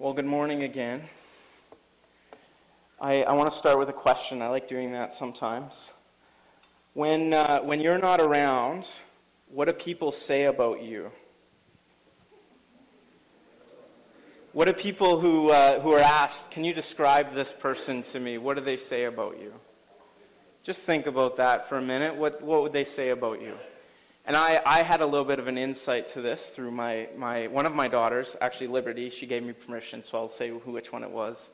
Well, good morning again. I, I want to start with a question. I like doing that sometimes. When, uh, when you're not around, what do people say about you? What do people who, uh, who are asked, can you describe this person to me? What do they say about you? Just think about that for a minute. What, what would they say about you? And I, I had a little bit of an insight to this through my, my, one of my daughters, actually Liberty. She gave me permission, so I'll say who, which one it was.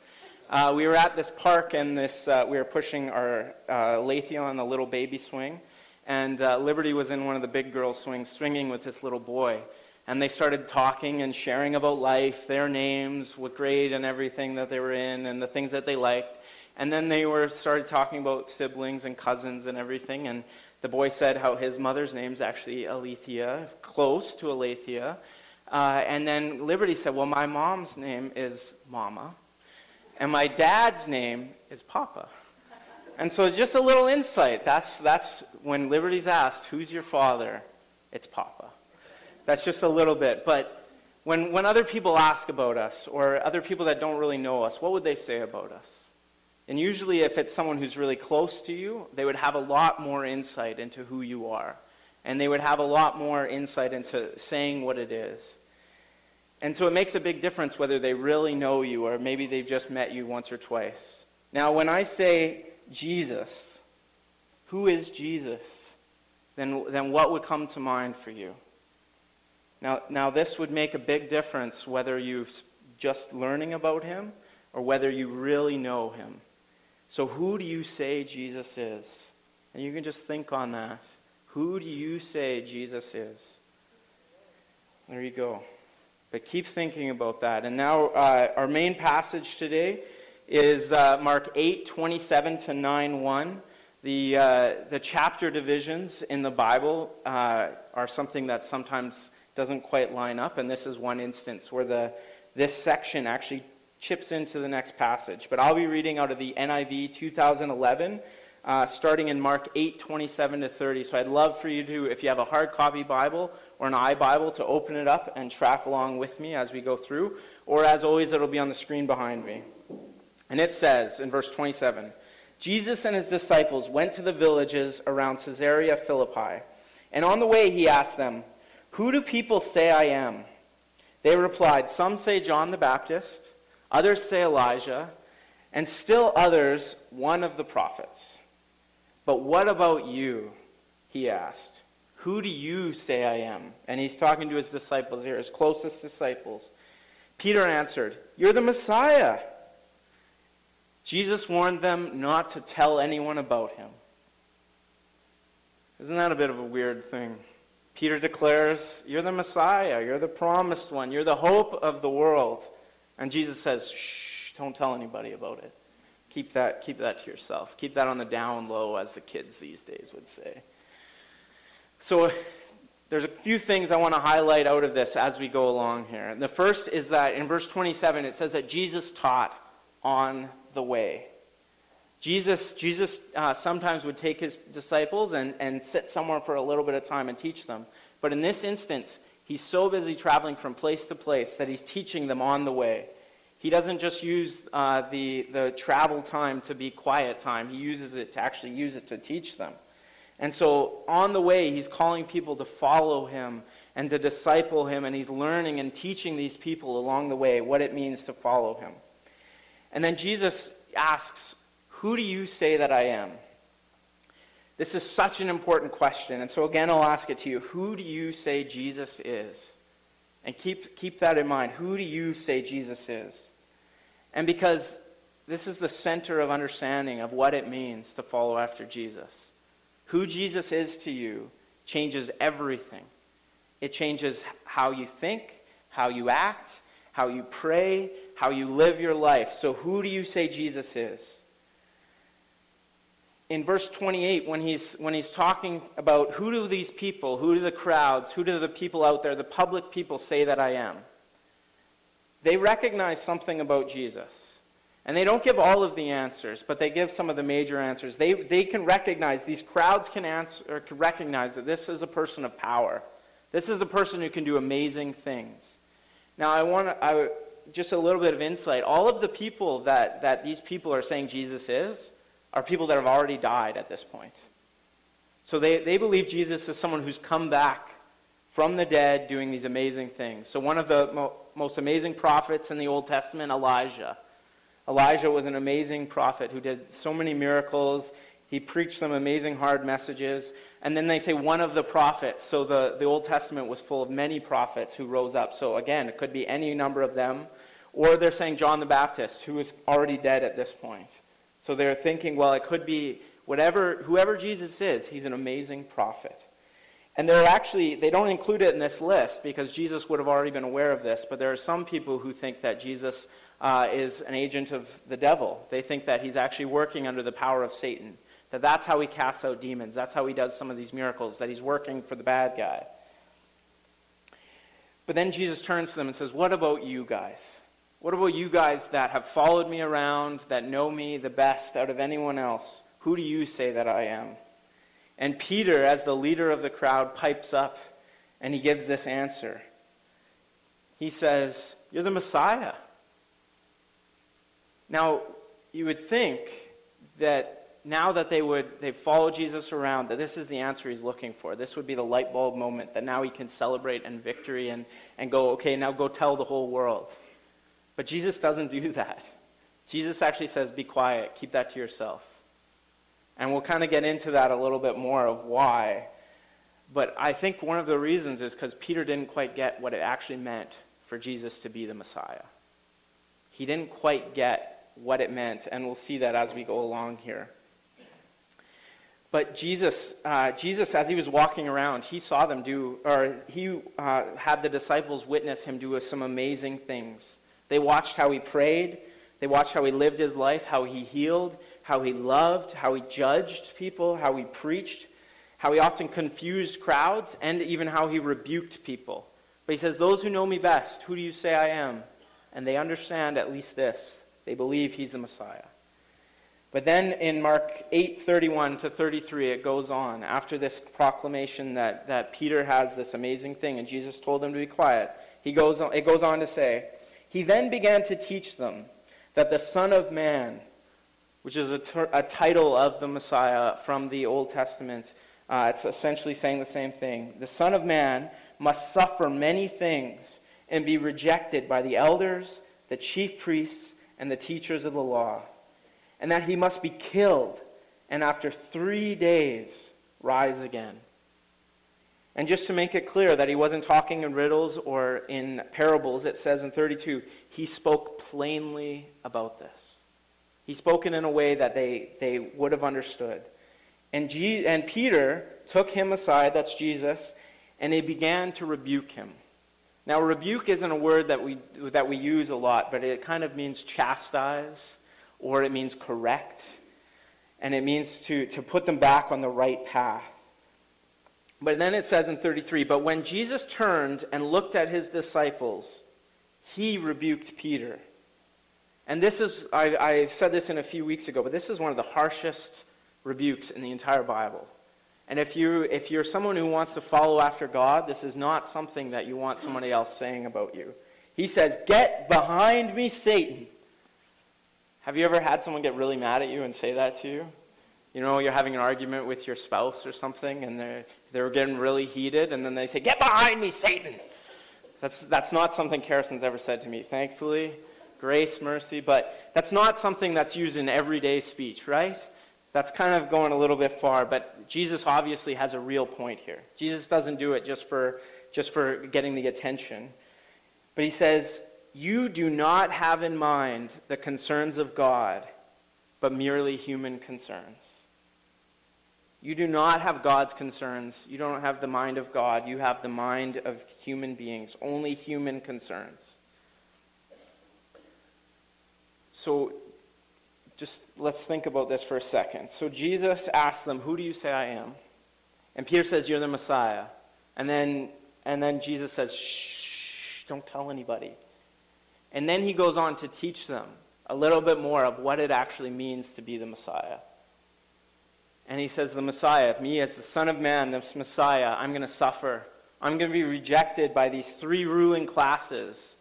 Uh, we were at this park, and this, uh, we were pushing our uh, Lathia on a little baby swing. And uh, Liberty was in one of the big girl swings, swinging with this little boy. And they started talking and sharing about life, their names, what grade and everything that they were in, and the things that they liked. And then they were started talking about siblings and cousins and everything. And the boy said how his mother's name's actually Alethea, close to Alethea. Uh, and then Liberty said, Well, my mom's name is Mama, and my dad's name is Papa. And so, just a little insight. That's, that's when Liberty's asked, Who's your father? It's Papa. That's just a little bit. But when, when other people ask about us, or other people that don't really know us, what would they say about us? And usually, if it's someone who's really close to you, they would have a lot more insight into who you are. And they would have a lot more insight into saying what it is. And so it makes a big difference whether they really know you or maybe they've just met you once or twice. Now, when I say Jesus, who is Jesus? Then, then what would come to mind for you? Now, now, this would make a big difference whether you're just learning about him or whether you really know him. So, who do you say Jesus is? And you can just think on that. Who do you say Jesus is? There you go. But keep thinking about that. And now, uh, our main passage today is uh, Mark 8 27 to 9 1. The, uh, the chapter divisions in the Bible uh, are something that sometimes doesn't quite line up, and this is one instance where the, this section actually chips into the next passage. But I'll be reading out of the NIV 2011, uh, starting in Mark 8 27 to 30. So I'd love for you to, if you have a hard copy Bible or an iBible, to open it up and track along with me as we go through. Or as always, it'll be on the screen behind me. And it says in verse 27 Jesus and his disciples went to the villages around Caesarea Philippi. And on the way, he asked them, Who do people say I am? They replied, Some say John the Baptist. Others say Elijah, and still others, one of the prophets. But what about you? He asked. Who do you say I am? And he's talking to his disciples here, his closest disciples. Peter answered, You're the Messiah. Jesus warned them not to tell anyone about him. Isn't that a bit of a weird thing? Peter declares, You're the Messiah. You're the promised one. You're the hope of the world. And Jesus says, shh, don't tell anybody about it. Keep that, keep that to yourself. Keep that on the down low, as the kids these days would say. So there's a few things I want to highlight out of this as we go along here. And the first is that in verse 27, it says that Jesus taught on the way. Jesus, Jesus uh, sometimes would take his disciples and, and sit somewhere for a little bit of time and teach them. But in this instance, He's so busy traveling from place to place that he's teaching them on the way. He doesn't just use uh, the, the travel time to be quiet time, he uses it to actually use it to teach them. And so on the way, he's calling people to follow him and to disciple him, and he's learning and teaching these people along the way what it means to follow him. And then Jesus asks, Who do you say that I am? This is such an important question. And so, again, I'll ask it to you Who do you say Jesus is? And keep, keep that in mind. Who do you say Jesus is? And because this is the center of understanding of what it means to follow after Jesus. Who Jesus is to you changes everything. It changes how you think, how you act, how you pray, how you live your life. So, who do you say Jesus is? In verse 28 when he's, when he's talking about who do these people, who do the crowds, who do the people out there, the public people say that I am, they recognize something about Jesus. And they don't give all of the answers, but they give some of the major answers. They, they can recognize, these crowds can, answer, can recognize that this is a person of power. This is a person who can do amazing things. Now, I want to, just a little bit of insight. All of the people that, that these people are saying Jesus is are people that have already died at this point. So they, they believe Jesus is someone who's come back from the dead doing these amazing things. So, one of the mo- most amazing prophets in the Old Testament, Elijah. Elijah was an amazing prophet who did so many miracles. He preached some amazing hard messages. And then they say one of the prophets. So the, the Old Testament was full of many prophets who rose up. So again, it could be any number of them. Or they're saying John the Baptist, who is already dead at this point. So they're thinking, well, it could be whatever, whoever Jesus is, he's an amazing prophet. And they're actually, they don't include it in this list because Jesus would have already been aware of this, but there are some people who think that Jesus uh, is an agent of the devil. They think that he's actually working under the power of Satan, that that's how he casts out demons, that's how he does some of these miracles, that he's working for the bad guy. But then Jesus turns to them and says, What about you guys? What about you guys that have followed me around, that know me the best out of anyone else? Who do you say that I am? And Peter, as the leader of the crowd, pipes up and he gives this answer. He says, You're the Messiah. Now, you would think that now that they would they follow Jesus around, that this is the answer he's looking for. This would be the light bulb moment that now he can celebrate and victory and, and go, okay, now go tell the whole world. But Jesus doesn't do that. Jesus actually says, be quiet, keep that to yourself. And we'll kind of get into that a little bit more of why. But I think one of the reasons is because Peter didn't quite get what it actually meant for Jesus to be the Messiah. He didn't quite get what it meant, and we'll see that as we go along here. But Jesus, uh, Jesus, as he was walking around, he saw them do, or he uh, had the disciples witness him do some amazing things. They watched how he prayed, they watched how he lived his life, how he healed, how he loved, how he judged people, how he preached, how he often confused crowds, and even how he rebuked people. But he says, Those who know me best, who do you say I am? And they understand at least this they believe he's the Messiah. But then in Mark 8 31 to 33, it goes on. After this proclamation that, that Peter has this amazing thing and Jesus told him to be quiet, he goes on, it goes on to say, He then began to teach them that the Son of Man, which is a, ter- a title of the Messiah from the Old Testament. Uh, it's essentially saying the same thing. The Son of Man must suffer many things and be rejected by the elders, the chief priests, and the teachers of the law, and that he must be killed and after three days rise again. And just to make it clear that he wasn't talking in riddles or in parables, it says in 32, he spoke plainly about this. He spoke it in a way that they, they would have understood. And, G, and Peter took him aside, that's Jesus, and he began to rebuke him. Now, rebuke isn't a word that we, that we use a lot, but it kind of means chastise, or it means correct, and it means to, to put them back on the right path. But then it says in 33 But when Jesus turned and looked at his disciples, he rebuked Peter. And this is, I, I said this in a few weeks ago, but this is one of the harshest rebukes in the entire Bible. And if, you, if you're someone who wants to follow after God, this is not something that you want somebody else saying about you. He says, Get behind me, Satan. Have you ever had someone get really mad at you and say that to you? You know, you're having an argument with your spouse or something, and they're, they're getting really heated, and then they say, Get behind me, Satan. That's, that's not something Harrison's ever said to me, thankfully grace, mercy, but that's not something that's used in everyday speech, right? That's kind of going a little bit far, but Jesus obviously has a real point here. Jesus doesn't do it just for, just for getting the attention. But he says, You do not have in mind the concerns of God, but merely human concerns. You do not have God's concerns. You don't have the mind of God. You have the mind of human beings, only human concerns. So just let's think about this for a second. So Jesus asks them, Who do you say I am? And Peter says, You're the Messiah. And then, and then Jesus says, Shh, don't tell anybody. And then he goes on to teach them a little bit more of what it actually means to be the Messiah. And he says, The Messiah, me as the Son of Man, this Messiah, I'm going to suffer. I'm going to be rejected by these three ruling classes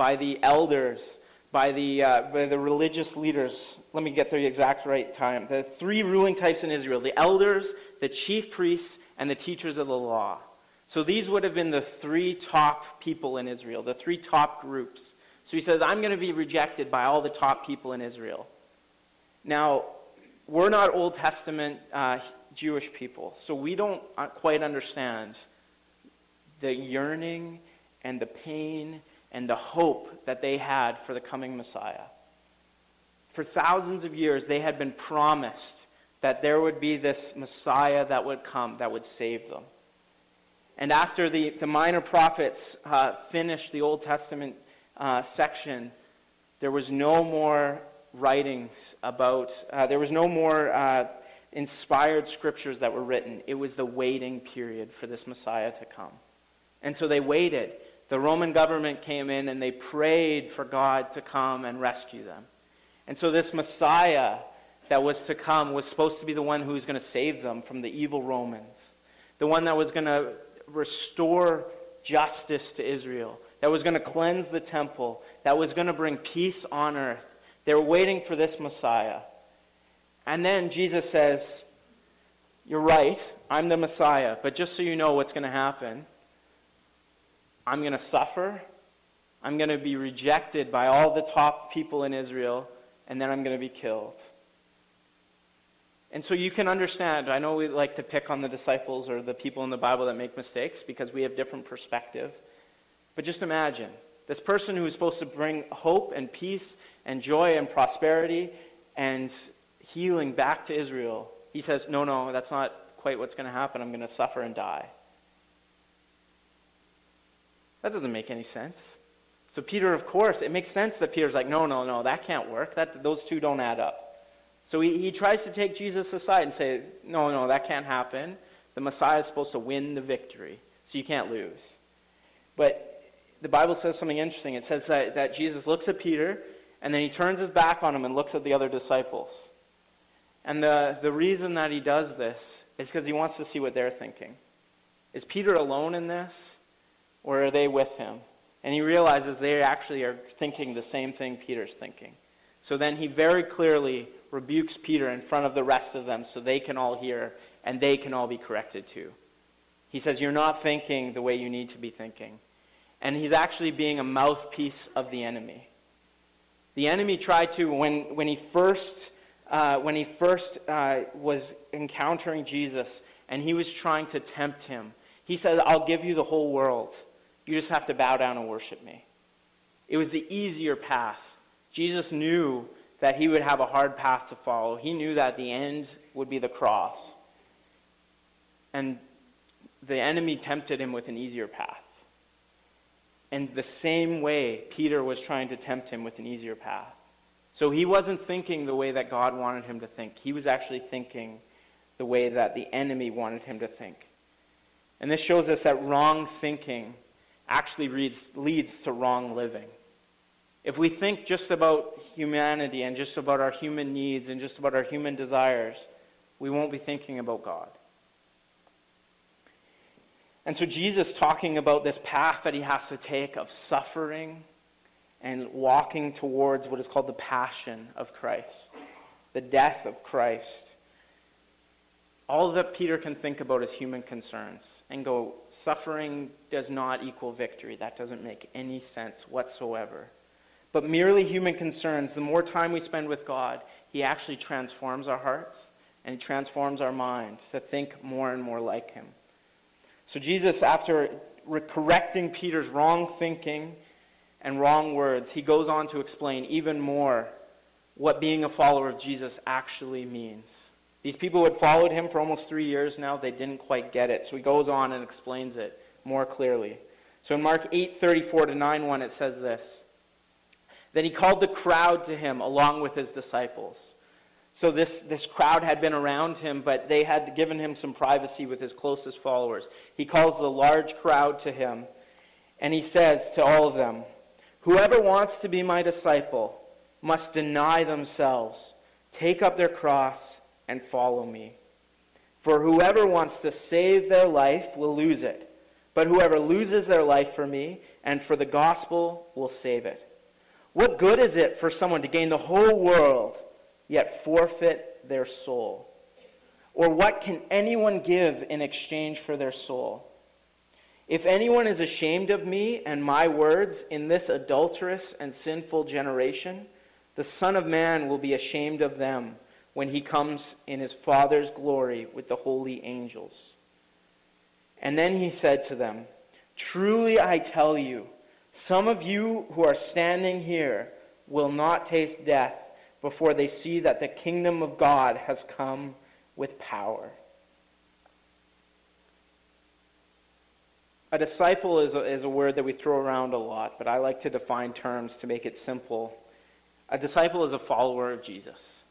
by the elders, by the, uh, by the religious leaders. Let me get the exact right time. The three ruling types in Israel the elders, the chief priests, and the teachers of the law. So these would have been the three top people in Israel, the three top groups. So he says, I'm going to be rejected by all the top people in Israel. Now, we're not Old Testament uh, Jewish people, so we don't uh, quite understand the yearning and the pain and the hope that they had for the coming Messiah. For thousands of years, they had been promised that there would be this Messiah that would come, that would save them. And after the, the minor prophets uh, finished the Old Testament uh, section, there was no more writings about, uh, there was no more uh, inspired scriptures that were written. It was the waiting period for this Messiah to come. And so they waited. The Roman government came in and they prayed for God to come and rescue them. And so this Messiah that was to come was supposed to be the one who was going to save them from the evil Romans, the one that was going to restore justice to Israel, that was going to cleanse the temple, that was going to bring peace on earth. They were waiting for this Messiah. And then Jesus says, You're right, I'm the Messiah, but just so you know what's going to happen, I'm going to suffer, I'm going to be rejected by all the top people in Israel, and then I'm going to be killed. And so you can understand, I know we like to pick on the disciples or the people in the Bible that make mistakes because we have different perspective. But just imagine this person who is supposed to bring hope and peace and joy and prosperity and healing back to Israel, he says, No, no, that's not quite what's going to happen. I'm going to suffer and die. That doesn't make any sense. So Peter, of course, it makes sense that Peter's like, no, no, no, that can't work. That, those two don't add up. So he, he tries to take Jesus aside and say, no, no, that can't happen. The Messiah is supposed to win the victory, so you can't lose. But the Bible says something interesting. It says that, that Jesus looks at Peter, and then he turns his back on him and looks at the other disciples. And the, the reason that he does this is because he wants to see what they're thinking. Is Peter alone in this, or are they with him? And he realizes they actually are thinking the same thing Peter's thinking. So then he very clearly rebukes Peter in front of the rest of them so they can all hear and they can all be corrected too. He says, You're not thinking the way you need to be thinking. And he's actually being a mouthpiece of the enemy. The enemy tried to, when, when he first, uh, when he first uh, was encountering Jesus and he was trying to tempt him, he said, I'll give you the whole world. You just have to bow down and worship me. It was the easier path. Jesus knew that he would have a hard path to follow. He knew that the end would be the cross. And the enemy tempted him with an easier path. And the same way, Peter was trying to tempt him with an easier path. So he wasn't thinking the way that God wanted him to think. He was actually thinking the way that the enemy wanted him to think. And this shows us that wrong thinking actually leads, leads to wrong living. If we think just about humanity and just about our human needs and just about our human desires, we won't be thinking about God. And so Jesus talking about this path that he has to take of suffering and walking towards what is called the passion of Christ, the death of Christ. All that Peter can think about is human concerns and go, suffering does not equal victory. That doesn't make any sense whatsoever. But merely human concerns, the more time we spend with God, He actually transforms our hearts and He transforms our mind to think more and more like Him. So, Jesus, after correcting Peter's wrong thinking and wrong words, he goes on to explain even more what being a follower of Jesus actually means. These people had followed him for almost three years now. They didn't quite get it. So he goes on and explains it more clearly. So in Mark 8 34 to 9 1, it says this Then he called the crowd to him along with his disciples. So this, this crowd had been around him, but they had given him some privacy with his closest followers. He calls the large crowd to him, and he says to all of them, Whoever wants to be my disciple must deny themselves, take up their cross, and follow me. For whoever wants to save their life will lose it, but whoever loses their life for me and for the gospel will save it. What good is it for someone to gain the whole world, yet forfeit their soul? Or what can anyone give in exchange for their soul? If anyone is ashamed of me and my words in this adulterous and sinful generation, the Son of Man will be ashamed of them when he comes in his Father's glory with the holy angels. And then he said to them, Truly I tell you, some of you who are standing here will not taste death before they see that the kingdom of God has come with power. A disciple is a, is a word that we throw around a lot, but I like to define terms to make it simple. A disciple is a follower of Jesus.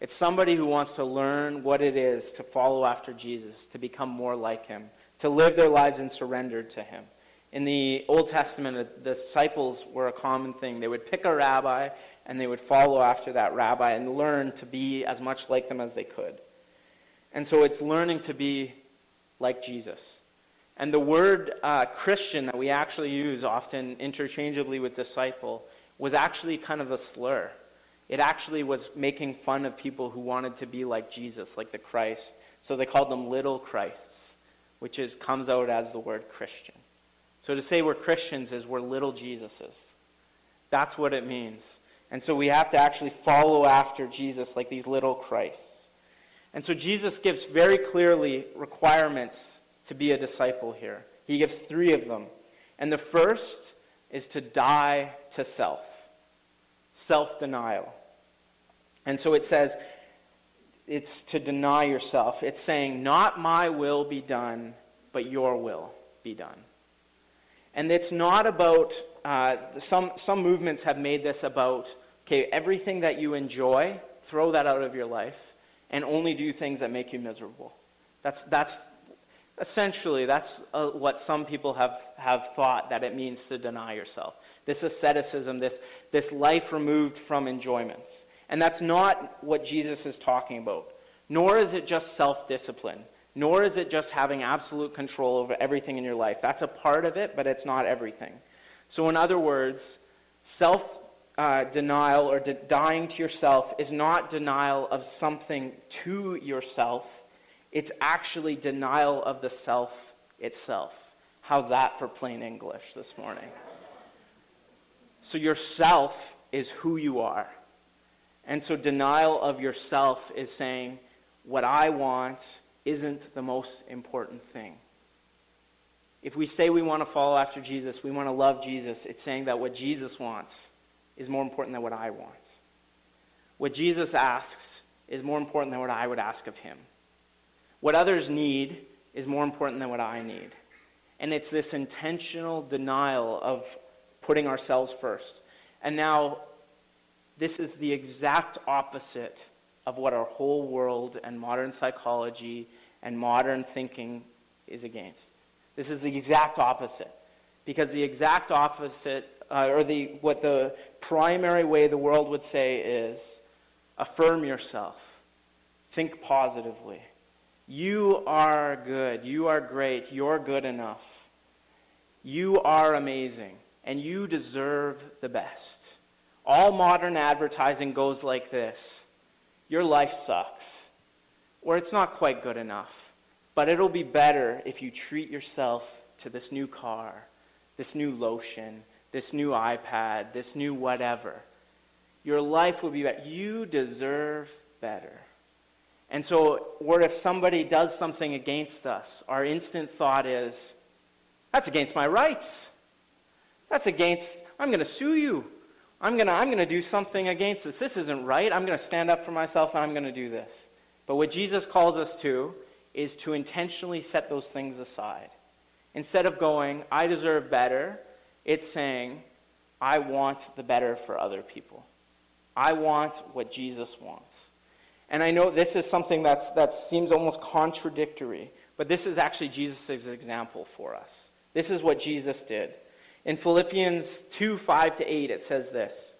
It's somebody who wants to learn what it is to follow after Jesus, to become more like him, to live their lives in surrender to him. In the Old Testament, the disciples were a common thing. They would pick a rabbi and they would follow after that rabbi and learn to be as much like them as they could. And so it's learning to be like Jesus. And the word uh, Christian that we actually use often interchangeably with disciple was actually kind of a slur. It actually was making fun of people who wanted to be like Jesus, like the Christ. So they called them little Christs which is, comes out as the word Christian. So to say we're Christians is we're little Jesuses. That's what it means. And so we have to actually follow after Jesus like these little Christs. And so Jesus gives very clearly requirements to be a disciple here. He gives three of them. And the first is to die to self, self denial. And so it says, it's to deny yourself. It's saying, Not my will be done, but your will be done. And it's not about, uh, some, some movements have made this about, okay, everything that you enjoy, throw that out of your life and only do things that make you miserable. That's, that's essentially, that's uh, what some people have, have thought that it means to deny yourself. This asceticism, this, this life removed from enjoyments. And that's not what Jesus is talking about. Nor is it just self discipline. Nor is it just having absolute control over everything in your life. That's a part of it, but it's not everything. So, in other words, self uh, denial or de- dying to yourself is not denial of something to yourself, it's actually denial of the self itself. How's that for plain English this morning? So, yourself is who you are. And so denial of yourself is saying, what I want isn't the most important thing. If we say we want to follow after Jesus, we want to love Jesus, it's saying that what Jesus wants is more important than what I want. What Jesus asks is more important than what I would ask of him. What others need is more important than what I need. And it's this intentional denial of putting ourselves first. And now, this is the exact opposite of what our whole world and modern psychology and modern thinking is against. This is the exact opposite. Because the exact opposite, uh, or the, what the primary way the world would say is affirm yourself, think positively. You are good, you are great, you're good enough. You are amazing, and you deserve the best. All modern advertising goes like this Your life sucks, or it's not quite good enough, but it'll be better if you treat yourself to this new car, this new lotion, this new iPad, this new whatever. Your life will be better. You deserve better. And so, or if somebody does something against us, our instant thought is, that's against my rights. That's against, I'm going to sue you. I'm going to I'm going to do something against this. This isn't right. I'm going to stand up for myself and I'm going to do this. But what Jesus calls us to is to intentionally set those things aside. Instead of going, I deserve better, it's saying, I want the better for other people. I want what Jesus wants. And I know this is something that's, that seems almost contradictory, but this is actually Jesus' example for us. This is what Jesus did. In Philippians 2 5 to 8, it says this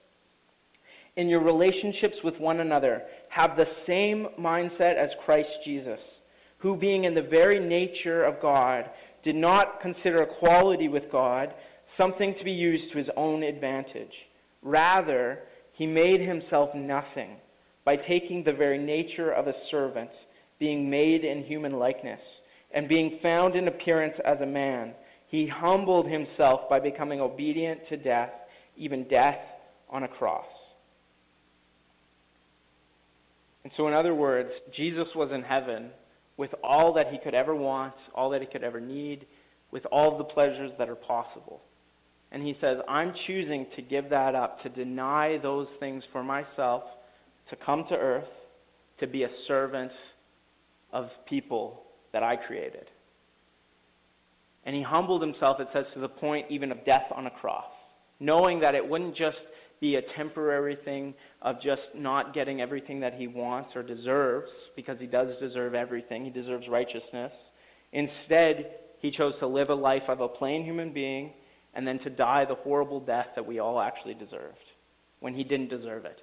In your relationships with one another, have the same mindset as Christ Jesus, who, being in the very nature of God, did not consider equality with God something to be used to his own advantage. Rather, he made himself nothing by taking the very nature of a servant, being made in human likeness, and being found in appearance as a man. He humbled himself by becoming obedient to death, even death on a cross. And so, in other words, Jesus was in heaven with all that he could ever want, all that he could ever need, with all the pleasures that are possible. And he says, I'm choosing to give that up, to deny those things for myself, to come to earth, to be a servant of people that I created. And he humbled himself, it says, to the point even of death on a cross, knowing that it wouldn't just be a temporary thing of just not getting everything that he wants or deserves, because he does deserve everything. He deserves righteousness. Instead, he chose to live a life of a plain human being and then to die the horrible death that we all actually deserved when he didn't deserve it.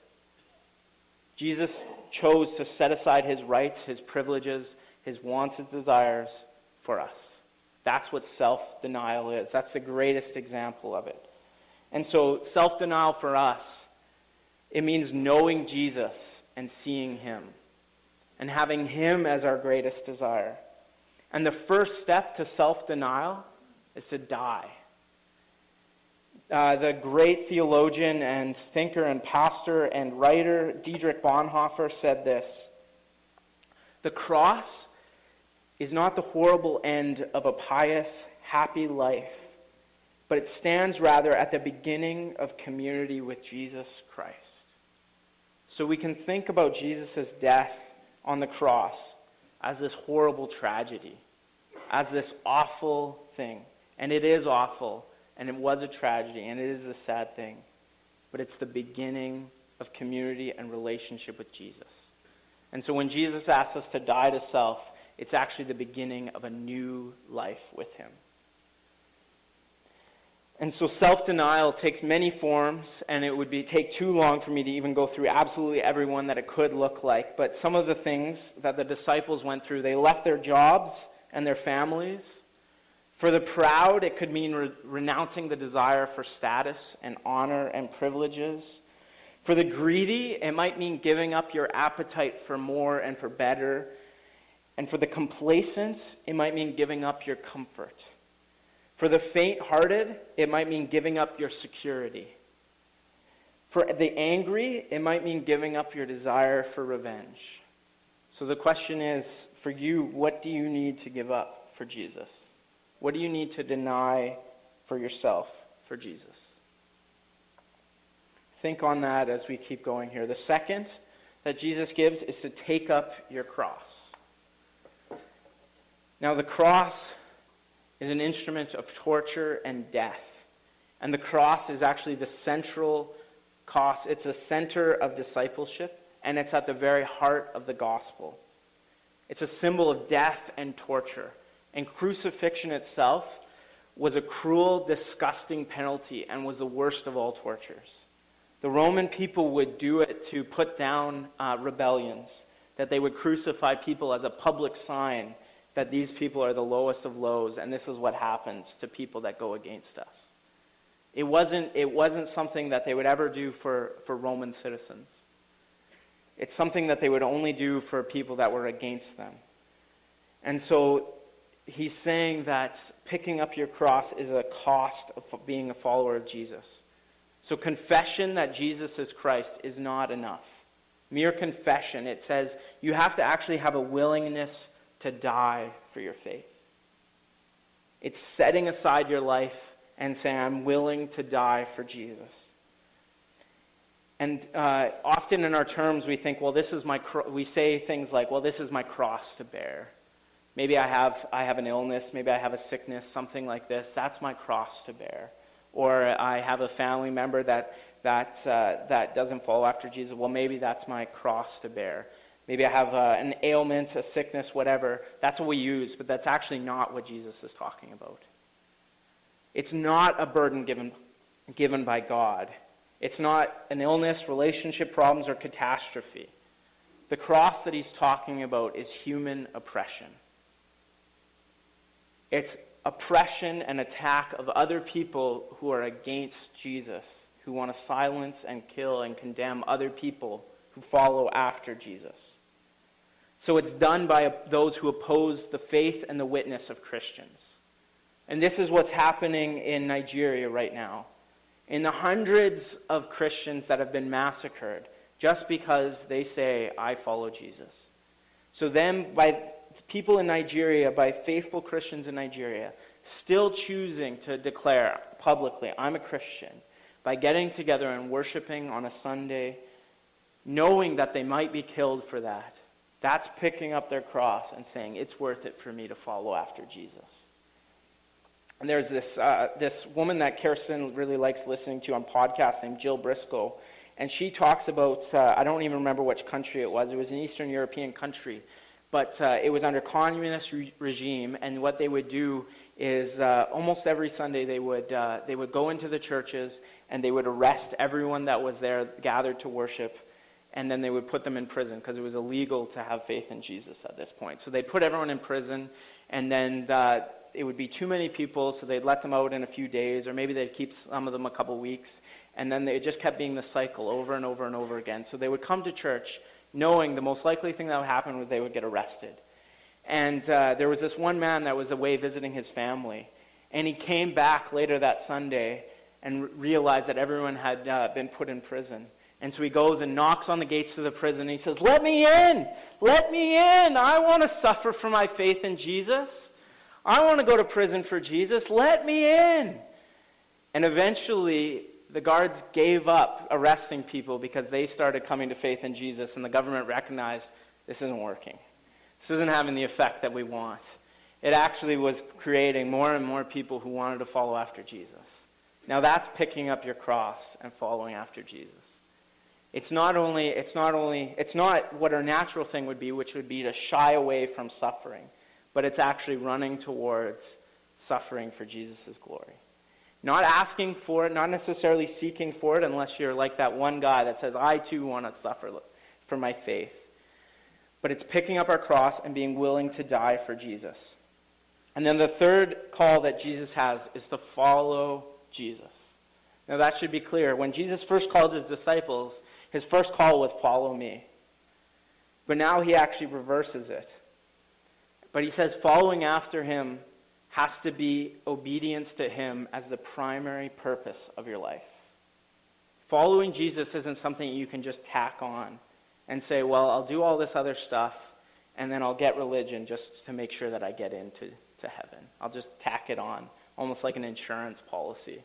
Jesus chose to set aside his rights, his privileges, his wants, his desires for us. That's what self denial is. That's the greatest example of it. And so, self denial for us, it means knowing Jesus and seeing him and having him as our greatest desire. And the first step to self denial is to die. Uh, the great theologian and thinker and pastor and writer Dietrich Bonhoeffer said this The cross is not the horrible end of a pious, happy life, but it stands rather at the beginning of community with Jesus Christ. So we can think about Jesus' death on the cross as this horrible tragedy, as this awful thing. And it is awful and it was a tragedy, and it is a sad thing. But it's the beginning of community and relationship with Jesus. And so when Jesus asks us to die to self, it's actually the beginning of a new life with him. And so self denial takes many forms, and it would be, take too long for me to even go through absolutely every one that it could look like. But some of the things that the disciples went through, they left their jobs and their families. For the proud, it could mean re- renouncing the desire for status and honor and privileges. For the greedy, it might mean giving up your appetite for more and for better. And for the complacent, it might mean giving up your comfort. For the faint hearted, it might mean giving up your security. For the angry, it might mean giving up your desire for revenge. So the question is for you, what do you need to give up for Jesus? What do you need to deny for yourself for Jesus? Think on that as we keep going here. The second that Jesus gives is to take up your cross. Now, the cross is an instrument of torture and death. And the cross is actually the central cost. It's a center of discipleship, and it's at the very heart of the gospel. It's a symbol of death and torture. And crucifixion itself was a cruel, disgusting penalty and was the worst of all tortures. The Roman people would do it to put down uh, rebellions, that they would crucify people as a public sign that these people are the lowest of lows, and this is what happens to people that go against us. It wasn't, it wasn't something that they would ever do for, for Roman citizens. It's something that they would only do for people that were against them. And so he's saying that picking up your cross is a cost of being a follower of Jesus. So, confession that Jesus is Christ is not enough. Mere confession, it says you have to actually have a willingness to die for your faith. It's setting aside your life and saying, I'm willing to die for Jesus. And uh, often in our terms, we think, well, this is my, cro-. we say things like, well, this is my cross to bear. Maybe I have, I have an illness, maybe I have a sickness, something like this. That's my cross to bear. Or I have a family member that, that, uh, that doesn't follow after Jesus. Well, maybe that's my cross to bear. Maybe I have uh, an ailment, a sickness, whatever. That's what we use, but that's actually not what Jesus is talking about. It's not a burden given, given by God. It's not an illness, relationship problems, or catastrophe. The cross that he's talking about is human oppression. It's oppression and attack of other people who are against Jesus, who want to silence and kill and condemn other people who follow after Jesus. So it's done by those who oppose the faith and the witness of Christians. And this is what's happening in Nigeria right now. In the hundreds of Christians that have been massacred just because they say, I follow Jesus. So then, by people in Nigeria, by faithful Christians in Nigeria, still choosing to declare publicly, I'm a Christian, by getting together and worshiping on a Sunday, knowing that they might be killed for that, that's picking up their cross and saying, It's worth it for me to follow after Jesus. And there's this, uh, this woman that Kirsten really likes listening to on podcasts named Jill Briscoe. And she talks about, uh, I don't even remember which country it was, it was an Eastern European country. But uh, it was under communist re- regime, and what they would do is uh, almost every Sunday they would, uh, they would go into the churches and they would arrest everyone that was there gathered to worship and then they would put them in prison because it was illegal to have faith in Jesus at this point. So they'd put everyone in prison, and then uh, it would be too many people, so they'd let them out in a few days, or maybe they'd keep some of them a couple weeks, and then it just kept being the cycle over and over and over again. So they would come to church knowing the most likely thing that would happen was they would get arrested. And uh, there was this one man that was away visiting his family, and he came back later that Sunday and realized that everyone had uh, been put in prison. And so he goes and knocks on the gates to the prison. And he says, Let me in! Let me in! I want to suffer for my faith in Jesus. I want to go to prison for Jesus. Let me in! And eventually, the guards gave up arresting people because they started coming to faith in Jesus, and the government recognized this isn't working. This isn't having the effect that we want. It actually was creating more and more people who wanted to follow after Jesus. Now, that's picking up your cross and following after Jesus. It's not only, it's not only, it's not what our natural thing would be, which would be to shy away from suffering, but it's actually running towards suffering for Jesus' glory. Not asking for it, not necessarily seeking for it, unless you're like that one guy that says, I too want to suffer for my faith. But it's picking up our cross and being willing to die for Jesus. And then the third call that Jesus has is to follow Jesus. Now, that should be clear. When Jesus first called his disciples, his first call was, Follow me. But now he actually reverses it. But he says, following after him has to be obedience to him as the primary purpose of your life. Following Jesus isn't something you can just tack on and say, well, I'll do all this other stuff and then I'll get religion just to make sure that I get into to heaven. I'll just tack it on, almost like an insurance policy.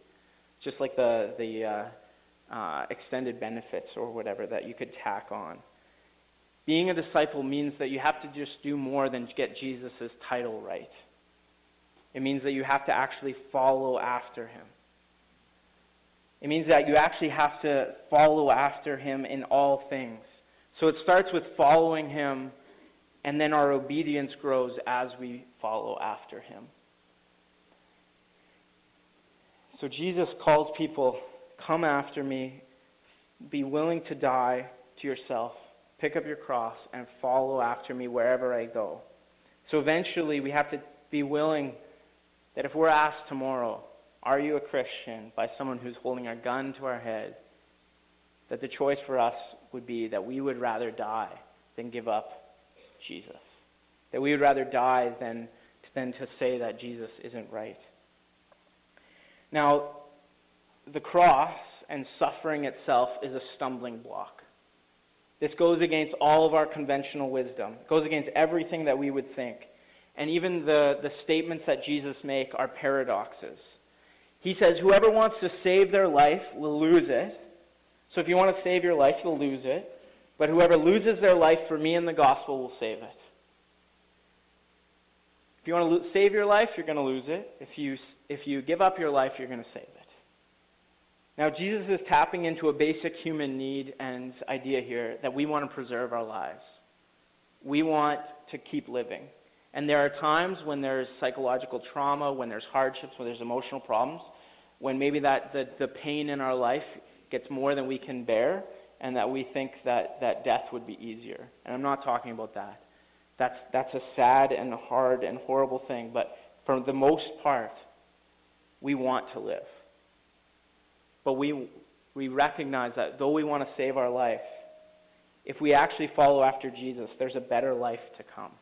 It's just like the, the uh, uh, extended benefits or whatever that you could tack on. Being a disciple means that you have to just do more than get Jesus' title right. It means that you have to actually follow after him. It means that you actually have to follow after him in all things. So it starts with following him, and then our obedience grows as we follow after him. So Jesus calls people Come after me. Be willing to die to yourself. Pick up your cross and follow after me wherever I go. So eventually, we have to be willing that if we're asked tomorrow, Are you a Christian? by someone who's holding a gun to our head, that the choice for us would be that we would rather die than give up Jesus. That we would rather die than, than to say that Jesus isn't right. Now, the cross and suffering itself is a stumbling block. This goes against all of our conventional wisdom. It goes against everything that we would think. And even the, the statements that Jesus make are paradoxes. He says, Whoever wants to save their life will lose it. So if you want to save your life, you'll lose it. But whoever loses their life for me and the gospel will save it. If you want to save your life, you're going to lose it. If you, if you give up your life, you're going to save it. Now, Jesus is tapping into a basic human need and idea here that we want to preserve our lives. We want to keep living. And there are times when there's psychological trauma, when there's hardships, when there's emotional problems, when maybe that the, the pain in our life gets more than we can bear, and that we think that, that death would be easier. And I'm not talking about that. That's, that's a sad and hard and horrible thing. But for the most part, we want to live. But we, we recognize that though we want to save our life, if we actually follow after Jesus, there's a better life to come.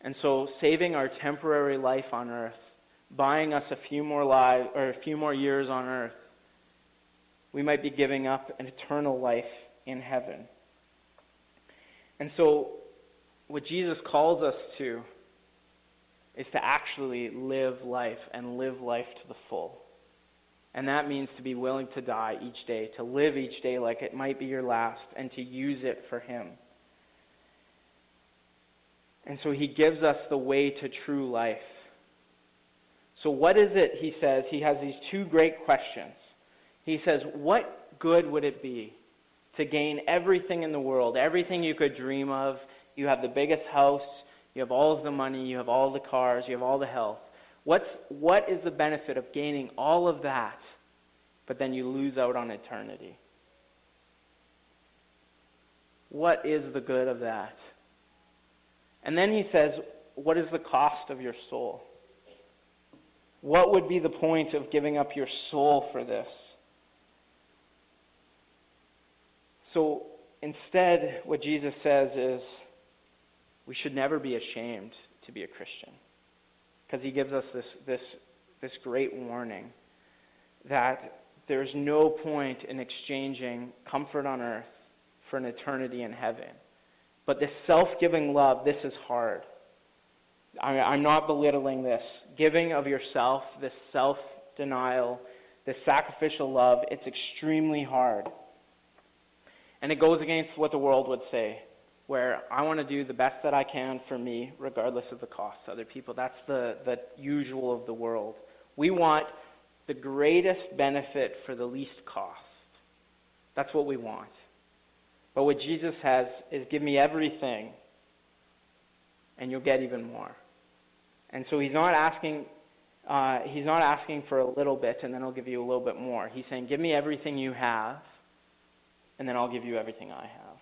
And so, saving our temporary life on earth, buying us a few more lives or a few more years on earth, we might be giving up an eternal life in heaven. And so, what Jesus calls us to is to actually live life and live life to the full. And that means to be willing to die each day, to live each day like it might be your last, and to use it for Him. And so He gives us the way to true life. So, what is it, He says? He has these two great questions. He says, What good would it be to gain everything in the world, everything you could dream of? You have the biggest house, you have all of the money, you have all the cars, you have all the health. What's, what is the benefit of gaining all of that, but then you lose out on eternity? What is the good of that? And then he says, What is the cost of your soul? What would be the point of giving up your soul for this? So instead, what Jesus says is, we should never be ashamed to be a Christian because he gives us this, this, this great warning that there's no point in exchanging comfort on earth for an eternity in heaven. But this self giving love, this is hard. I, I'm not belittling this. Giving of yourself, this self denial, this sacrificial love, it's extremely hard. And it goes against what the world would say where I want to do the best that I can for me, regardless of the cost to other people. That's the, the usual of the world. We want the greatest benefit for the least cost. That's what we want. But what Jesus has is give me everything, and you'll get even more. And so he's not asking. Uh, he's not asking for a little bit and then I'll give you a little bit more. He's saying, Give me everything you have, and then I'll give you everything I have.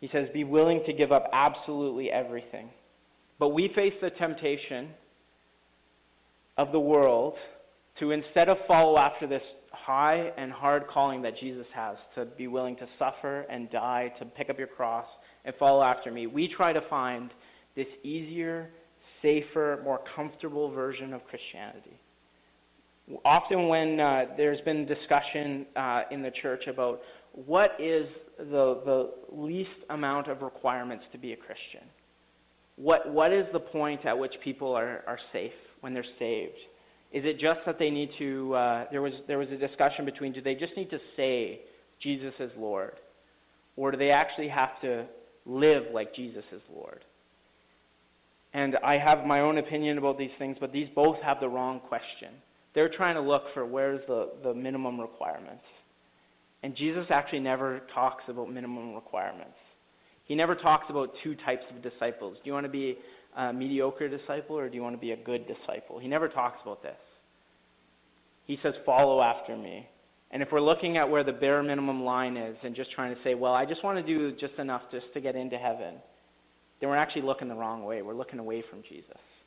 He says, Be willing to give up absolutely everything. But we face the temptation of the world to instead of follow after this high and hard calling that Jesus has, to be willing to suffer and die, to pick up your cross and follow after me, we try to find this easier, safer, more comfortable version of Christianity. Often, when uh, there's been discussion uh, in the church about what is the, the least amount of requirements to be a Christian? What, what is the point at which people are, are safe when they're saved? Is it just that they need to, uh, there, was, there was a discussion between do they just need to say Jesus is Lord? Or do they actually have to live like Jesus is Lord? And I have my own opinion about these things, but these both have the wrong question. They're trying to look for where's the, the minimum requirements. And Jesus actually never talks about minimum requirements. He never talks about two types of disciples. Do you want to be a mediocre disciple or do you want to be a good disciple? He never talks about this. He says, Follow after me. And if we're looking at where the bare minimum line is and just trying to say, Well, I just want to do just enough just to get into heaven, then we're actually looking the wrong way. We're looking away from Jesus.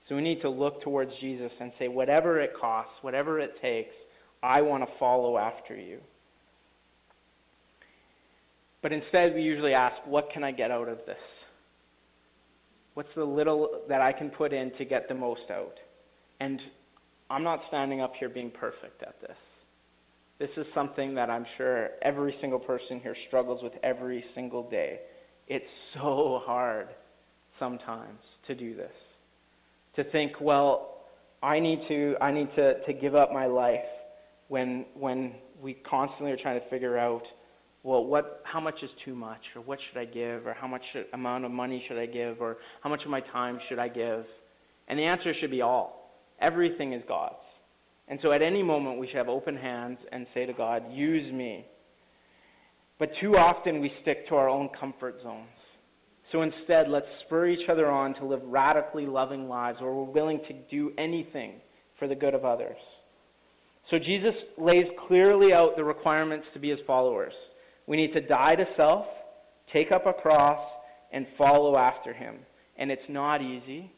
So we need to look towards Jesus and say, Whatever it costs, whatever it takes, I want to follow after you. But instead, we usually ask, what can I get out of this? What's the little that I can put in to get the most out? And I'm not standing up here being perfect at this. This is something that I'm sure every single person here struggles with every single day. It's so hard sometimes to do this. To think, well, I need to, I need to, to give up my life when, when we constantly are trying to figure out well, what, how much is too much? Or what should I give? Or how much should, amount of money should I give? Or how much of my time should I give? And the answer should be all. Everything is God's. And so at any moment, we should have open hands and say to God, use me. But too often, we stick to our own comfort zones. So instead, let's spur each other on to live radically loving lives where we're willing to do anything for the good of others. So Jesus lays clearly out the requirements to be his followers. We need to die to self, take up a cross, and follow after him. and it's not easy,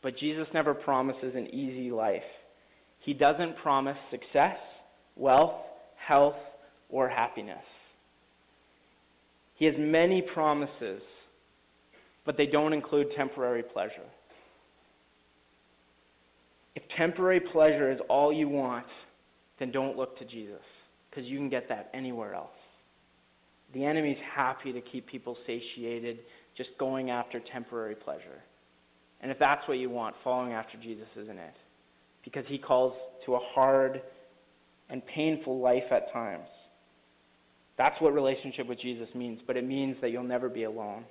but Jesus never promises an easy life. He doesn't promise success, wealth, health, or happiness. He has many promises, but they don't include temporary pleasure. If temporary pleasure is all you want, then don't look to Jesus, because you can get that anywhere else. The enemy's happy to keep people satiated, just going after temporary pleasure. And if that's what you want, following after Jesus isn't it. Because he calls to a hard and painful life at times. That's what relationship with Jesus means, but it means that you'll never be alone.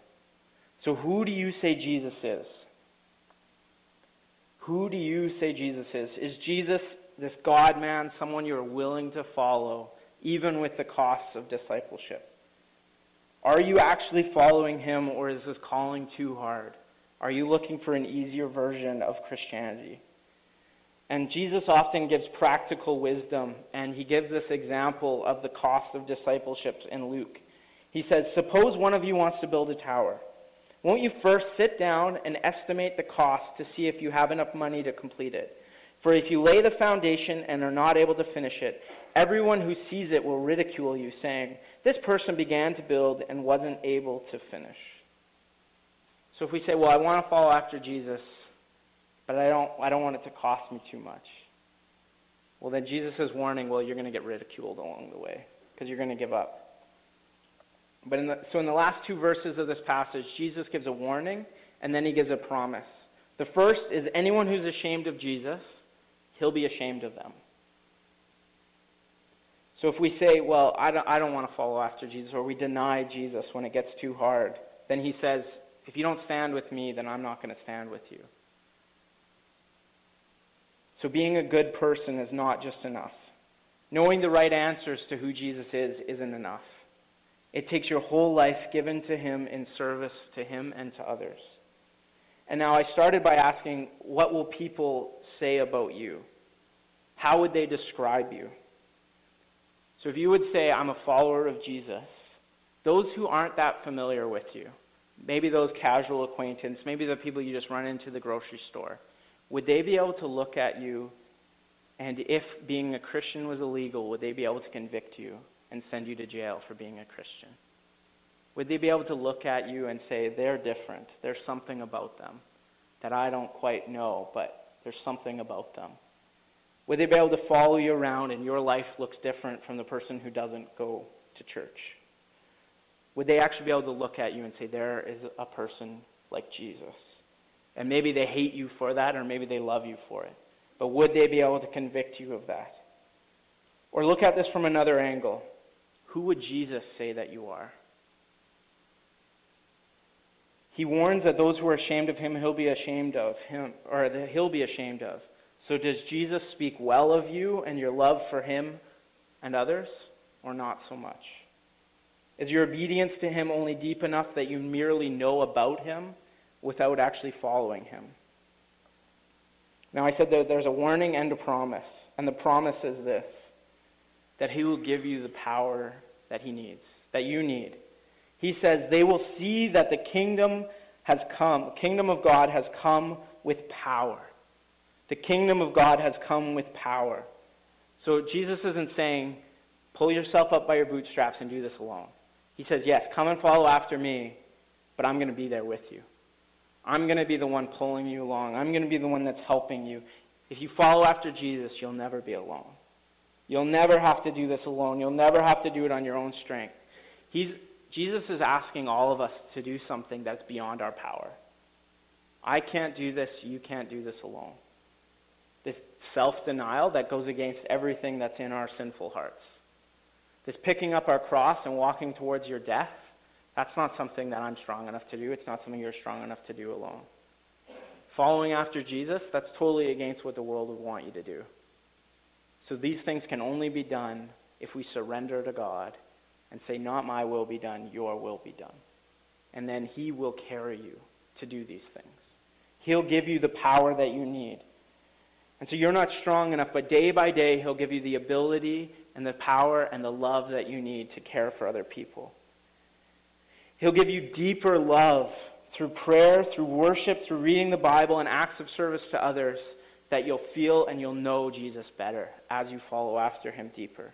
So, who do you say Jesus is? Who do you say Jesus is? Is Jesus this God man, someone you're willing to follow, even with the costs of discipleship? Are you actually following him, or is this calling too hard? Are you looking for an easier version of Christianity? And Jesus often gives practical wisdom, and he gives this example of the cost of discipleship in Luke. He says, Suppose one of you wants to build a tower. Won't you first sit down and estimate the cost to see if you have enough money to complete it? For if you lay the foundation and are not able to finish it, everyone who sees it will ridicule you, saying, This person began to build and wasn't able to finish. So if we say, Well, I want to follow after Jesus, but I don't, I don't want it to cost me too much. Well, then Jesus is warning, Well, you're going to get ridiculed along the way because you're going to give up. But in the, so in the last two verses of this passage, Jesus gives a warning and then he gives a promise. The first is anyone who's ashamed of Jesus he'll be ashamed of them. So if we say, well, I don't, I don't want to follow after Jesus, or we deny Jesus when it gets too hard, then he says, if you don't stand with me, then I'm not going to stand with you. So being a good person is not just enough. Knowing the right answers to who Jesus is isn't enough. It takes your whole life given to him in service to him and to others. And now I started by asking, what will people say about you? how would they describe you? So if you would say, I'm a follower of Jesus, those who aren't that familiar with you, maybe those casual acquaintance, maybe the people you just run into the grocery store, would they be able to look at you and if being a Christian was illegal, would they be able to convict you and send you to jail for being a Christian? Would they be able to look at you and say, they're different? There's something about them that I don't quite know, but there's something about them. Would they be able to follow you around and your life looks different from the person who doesn't go to church? Would they actually be able to look at you and say, there is a person like Jesus? And maybe they hate you for that, or maybe they love you for it. But would they be able to convict you of that? Or look at this from another angle. Who would Jesus say that you are? He warns that those who are ashamed of him, he'll be ashamed of him, or that he'll be ashamed of. So, does Jesus speak well of you and your love for him and others, or not so much? Is your obedience to him only deep enough that you merely know about him without actually following him? Now, I said that there's a warning and a promise. And the promise is this that he will give you the power that he needs, that you need. He says, They will see that the kingdom has come, kingdom of God has come with power. The kingdom of God has come with power. So Jesus isn't saying, pull yourself up by your bootstraps and do this alone. He says, yes, come and follow after me, but I'm going to be there with you. I'm going to be the one pulling you along. I'm going to be the one that's helping you. If you follow after Jesus, you'll never be alone. You'll never have to do this alone. You'll never have to do it on your own strength. He's, Jesus is asking all of us to do something that's beyond our power. I can't do this. You can't do this alone this self denial that goes against everything that's in our sinful hearts. This picking up our cross and walking towards your death, that's not something that I'm strong enough to do. It's not something you're strong enough to do alone. Following after Jesus, that's totally against what the world would want you to do. So these things can only be done if we surrender to God and say, Not my will be done, your will be done. And then He will carry you to do these things. He'll give you the power that you need. And so you're not strong enough, but day by day, He'll give you the ability and the power and the love that you need to care for other people. He'll give you deeper love through prayer, through worship, through reading the Bible, and acts of service to others, that you'll feel and you'll know Jesus better as you follow after him deeper.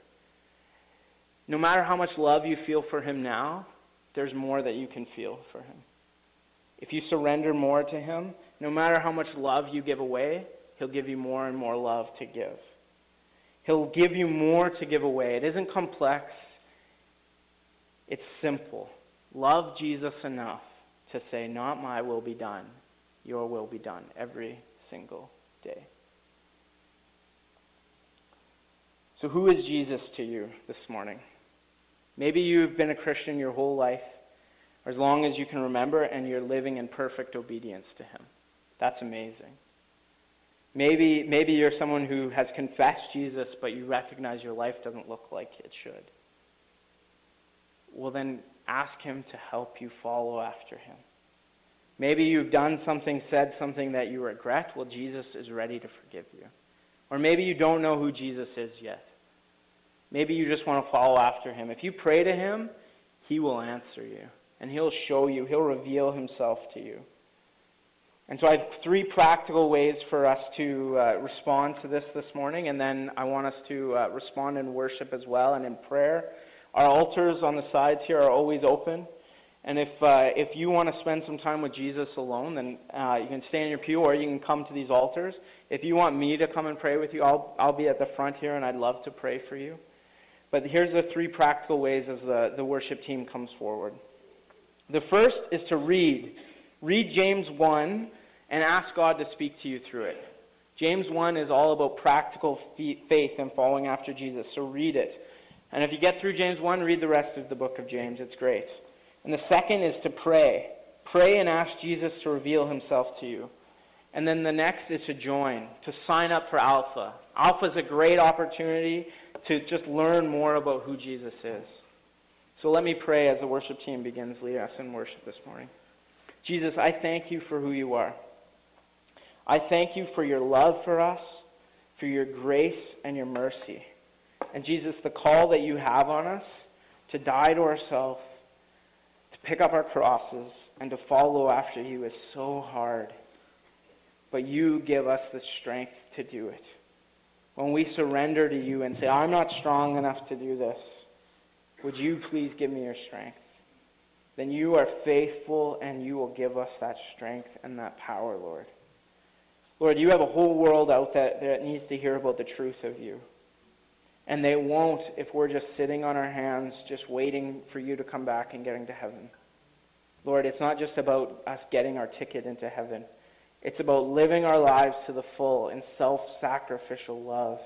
No matter how much love you feel for him now, there's more that you can feel for him. If you surrender more to him, no matter how much love you give away, he'll give you more and more love to give. He'll give you more to give away. It isn't complex, it's simple. Love Jesus enough to say, Not my will be done, your will be done every single day. So, who is Jesus to you this morning? Maybe you've been a Christian your whole life, or as long as you can remember, and you're living in perfect obedience to Him. That's amazing. Maybe, maybe you're someone who has confessed Jesus, but you recognize your life doesn't look like it should. Well, then ask Him to help you follow after Him. Maybe you've done something, said something that you regret. Well, Jesus is ready to forgive you. Or maybe you don't know who Jesus is yet. Maybe you just want to follow after him. If you pray to him, he will answer you, and he'll show you, he'll reveal himself to you. And so I have three practical ways for us to uh, respond to this this morning, and then I want us to uh, respond in worship as well and in prayer. Our altars on the sides here are always open. And if, uh, if you want to spend some time with Jesus alone, then uh, you can stay in your pew or you can come to these altars. If you want me to come and pray with you, I'll, I'll be at the front here and I'd love to pray for you. But here's the three practical ways as the, the worship team comes forward. The first is to read. Read James 1 and ask God to speak to you through it. James 1 is all about practical faith and following after Jesus, so read it. And if you get through James 1, read the rest of the book of James. It's great. And the second is to pray. Pray and ask Jesus to reveal himself to you. And then the next is to join, to sign up for Alpha. Alpha is a great opportunity to just learn more about who Jesus is. So let me pray as the worship team begins leading us in worship this morning. Jesus, I thank you for who you are. I thank you for your love for us, for your grace and your mercy. And Jesus, the call that you have on us to die to ourselves to pick up our crosses and to follow after you is so hard. But you give us the strength to do it. When we surrender to you and say, I'm not strong enough to do this, would you please give me your strength? Then you are faithful and you will give us that strength and that power, Lord. Lord, you have a whole world out there that needs to hear about the truth of you. And they won't if we're just sitting on our hands, just waiting for you to come back and getting to heaven. Lord, it's not just about us getting our ticket into heaven, it's about living our lives to the full in self sacrificial love.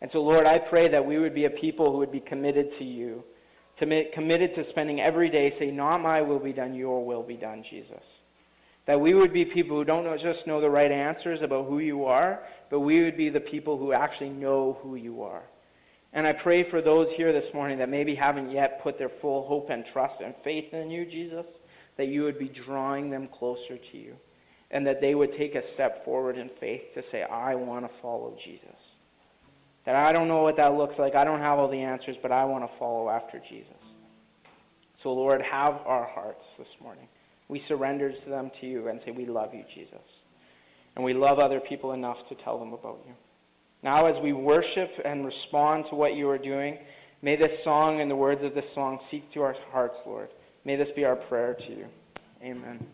And so, Lord, I pray that we would be a people who would be committed to you, to committed to spending every day saying, Not my will be done, your will be done, Jesus. That we would be people who don't just know the right answers about who you are, but we would be the people who actually know who you are. And I pray for those here this morning that maybe haven't yet put their full hope and trust and faith in you, Jesus, that you would be drawing them closer to you. And that they would take a step forward in faith to say, I want to follow Jesus. That I don't know what that looks like. I don't have all the answers, but I want to follow after Jesus. So, Lord, have our hearts this morning. We surrender to them to you and say, We love you, Jesus. And we love other people enough to tell them about you. Now, as we worship and respond to what you are doing, may this song and the words of this song seek to our hearts, Lord. May this be our prayer to you. Amen.